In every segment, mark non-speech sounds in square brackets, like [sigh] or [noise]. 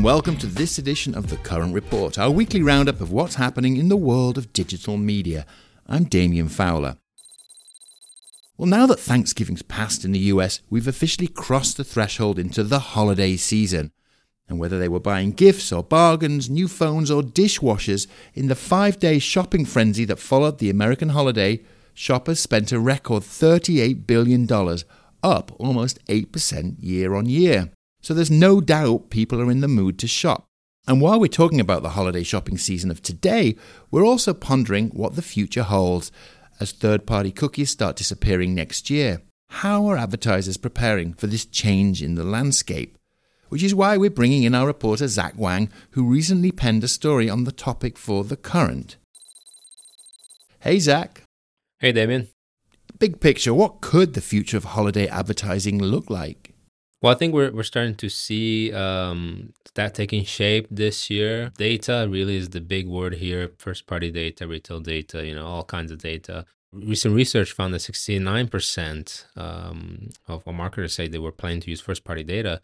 and welcome to this edition of The Current Report, our weekly roundup of what's happening in the world of digital media. I'm Damien Fowler. Well, now that Thanksgiving's passed in the US, we've officially crossed the threshold into the holiday season. And whether they were buying gifts or bargains, new phones or dishwashers, in the five day shopping frenzy that followed the American holiday, shoppers spent a record $38 billion, up almost 8% year on year. So there's no doubt people are in the mood to shop. And while we're talking about the holiday shopping season of today, we're also pondering what the future holds as third party cookies start disappearing next year. How are advertisers preparing for this change in the landscape? Which is why we're bringing in our reporter Zach Wang, who recently penned a story on the topic for The Current. Hey, Zach. Hey, Damien. Big picture, what could the future of holiday advertising look like? Well, I think we're, we're starting to see um, that taking shape this year. Data really is the big word here first party data, retail data, you know, all kinds of data. Recent research found that 69% um, of marketers say they were planning to use first party data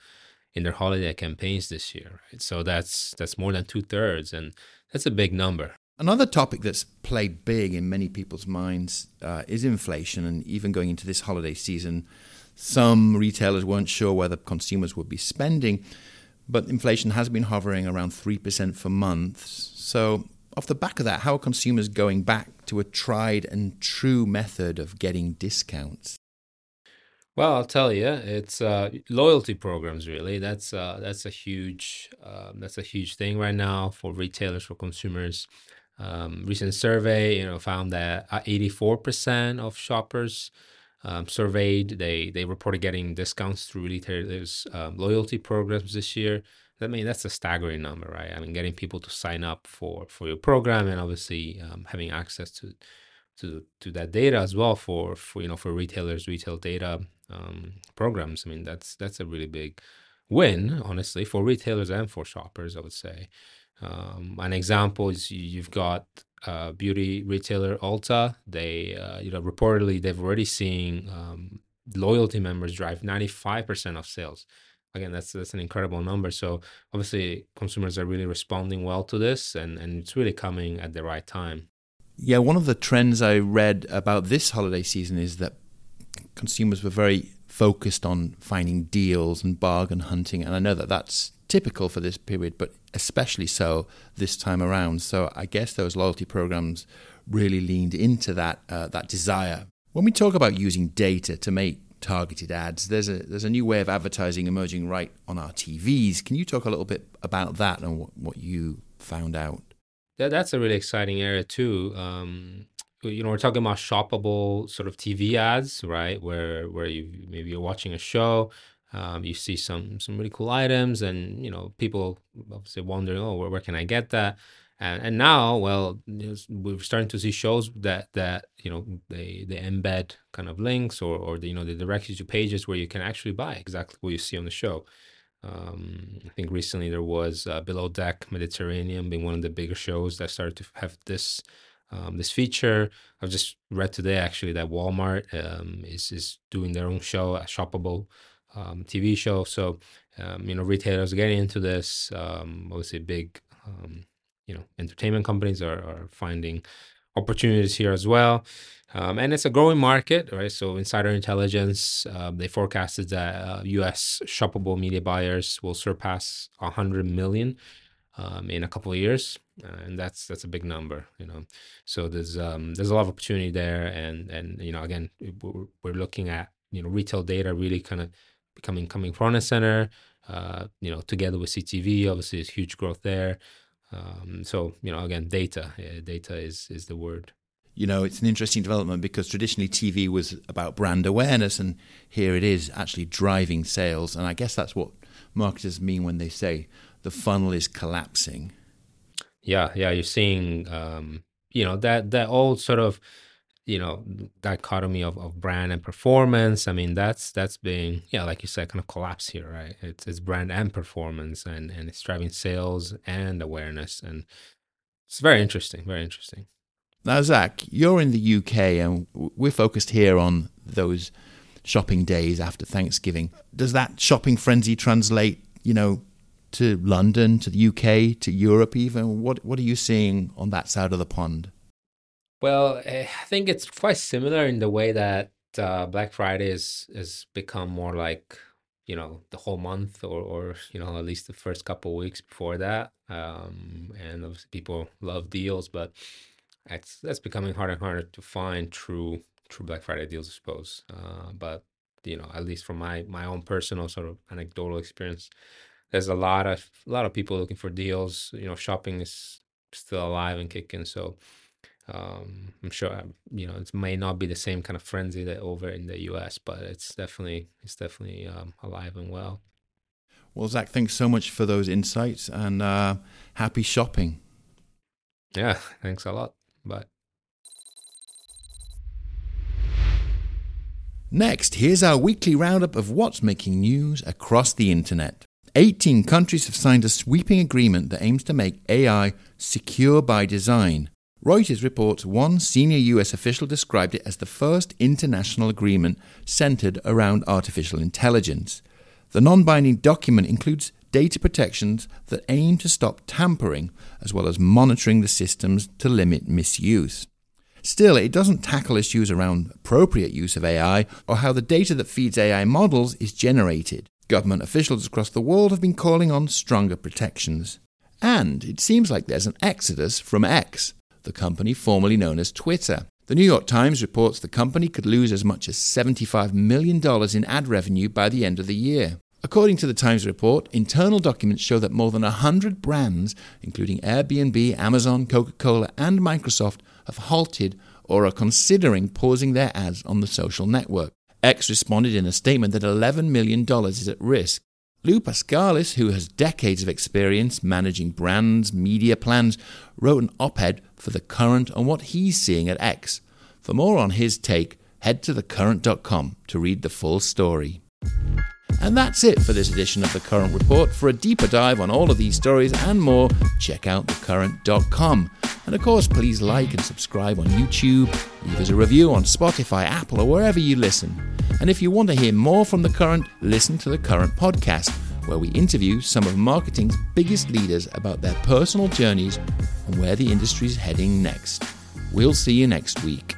in their holiday campaigns this year. Right? So that's that's more than two thirds, and that's a big number. Another topic that's played big in many people's minds uh, is inflation, and even going into this holiday season, some retailers weren't sure whether consumers would be spending, but inflation has been hovering around 3% for months. So, off the back of that, how are consumers going back to a tried and true method of getting discounts? Well, I'll tell you, it's uh, loyalty programs. Really, that's uh, that's a huge uh, that's a huge thing right now for retailers for consumers. Um, recent survey, you know, found that uh, eighty four percent of shoppers um, surveyed. They they reported getting discounts through retailers' um, loyalty programs this year. I mean, that's a staggering number, right? I mean, getting people to sign up for for your program and obviously um, having access to to to that data as well for for you know for retailers, retail data um, programs. I mean, that's that's a really big win, honestly, for retailers and for shoppers. I would say. Um, an example is you've got uh, beauty retailer Ulta. They, uh, you know, reportedly they've already seen um, loyalty members drive 95% of sales. Again, that's that's an incredible number. So obviously, consumers are really responding well to this, and and it's really coming at the right time. Yeah, one of the trends I read about this holiday season is that consumers were very focused on finding deals and bargain hunting, and I know that that's typical for this period, but especially so this time around. So I guess those loyalty programs really leaned into that uh, that desire. When we talk about using data to make targeted ads, there's a there's a new way of advertising emerging right on our TVs. Can you talk a little bit about that and what, what you found out? Yeah, that's a really exciting area too. Um, you know, we're talking about shoppable sort of TV ads, right? Where where you maybe you're watching a show, um, you see some some really cool items, and you know people obviously wondering, oh, where, where can I get that? And and now, well, we're starting to see shows that that you know they they embed kind of links or or the, you know they direct you to pages where you can actually buy exactly what you see on the show. Um, I think recently there was uh, Below Deck Mediterranean being one of the bigger shows that started to have this um, this feature. I've just read today actually that Walmart um, is is doing their own show, at shoppable um, TV show. So, um, you know, retailers getting into this. Um, obviously, big, um, you know, entertainment companies are, are finding opportunities here as well. Um, and it's a growing market, right? So, Insider Intelligence, um, they forecasted that uh, U.S. shoppable media buyers will surpass 100 million um, in a couple of years, uh, and that's that's a big number, you know. So there's um, there's a lot of opportunity there, and and you know, again, we're, we're looking at you know retail data really kind of becoming coming front and center. Uh, you know, together with CTV, obviously, there's huge growth there. Um, so you know, again, data, yeah, data is is the word. You know, it's an interesting development because traditionally TV was about brand awareness, and here it is actually driving sales. And I guess that's what marketers mean when they say the funnel is collapsing. Yeah, yeah, you're seeing, um, you know, that that old sort of you know dichotomy of, of brand and performance i mean that's that's being yeah like you said kind of collapse here right it's, it's brand and performance and and it's driving sales and awareness and it's very interesting very interesting now zach you're in the uk and we're focused here on those shopping days after thanksgiving does that shopping frenzy translate you know to London, to the UK, to Europe even? What, what are you seeing on that side of the pond? Well, eh, I think it's quite similar in the way that uh, Black Friday is has become more like you know the whole month or or you know at least the first couple weeks before that. Um and obviously people love deals but it's that's becoming harder and harder to find true true black friday deals i suppose. Uh but you know at least from my my own personal sort of anecdotal experience there's a lot of a lot of people looking for deals. You know shopping is still alive and kicking so um, I'm sure um, you know it may not be the same kind of frenzy that over in the U.S., but it's definitely it's definitely um, alive and well. Well, Zach, thanks so much for those insights and uh, happy shopping. Yeah, [laughs] thanks a lot. Bye. Next, here's our weekly roundup of what's making news across the internet. 18 countries have signed a sweeping agreement that aims to make AI secure by design Reuters reports one senior US official described it as the first international agreement centered around artificial intelligence. The non binding document includes data protections that aim to stop tampering, as well as monitoring the systems to limit misuse. Still, it doesn't tackle issues around appropriate use of AI or how the data that feeds AI models is generated. Government officials across the world have been calling on stronger protections. And it seems like there's an exodus from X the company formerly known as Twitter. The New York Times reports the company could lose as much as $75 million in ad revenue by the end of the year. According to the Times report, internal documents show that more than 100 brands, including Airbnb, Amazon, Coca Cola, and Microsoft, have halted or are considering pausing their ads on the social network. X responded in a statement that $11 million is at risk. Lou Paskalis, who has decades of experience managing brands, media plans, wrote an op ed for The Current on what he's seeing at X. For more on his take, head to thecurrent.com to read the full story. And that's it for this edition of The Current Report. For a deeper dive on all of these stories and more, check out thecurrent.com. And of course, please like and subscribe on YouTube, leave us a review on Spotify, Apple, or wherever you listen. And if you want to hear more from The Current, listen to The Current podcast, where we interview some of marketing's biggest leaders about their personal journeys and where the industry is heading next. We'll see you next week.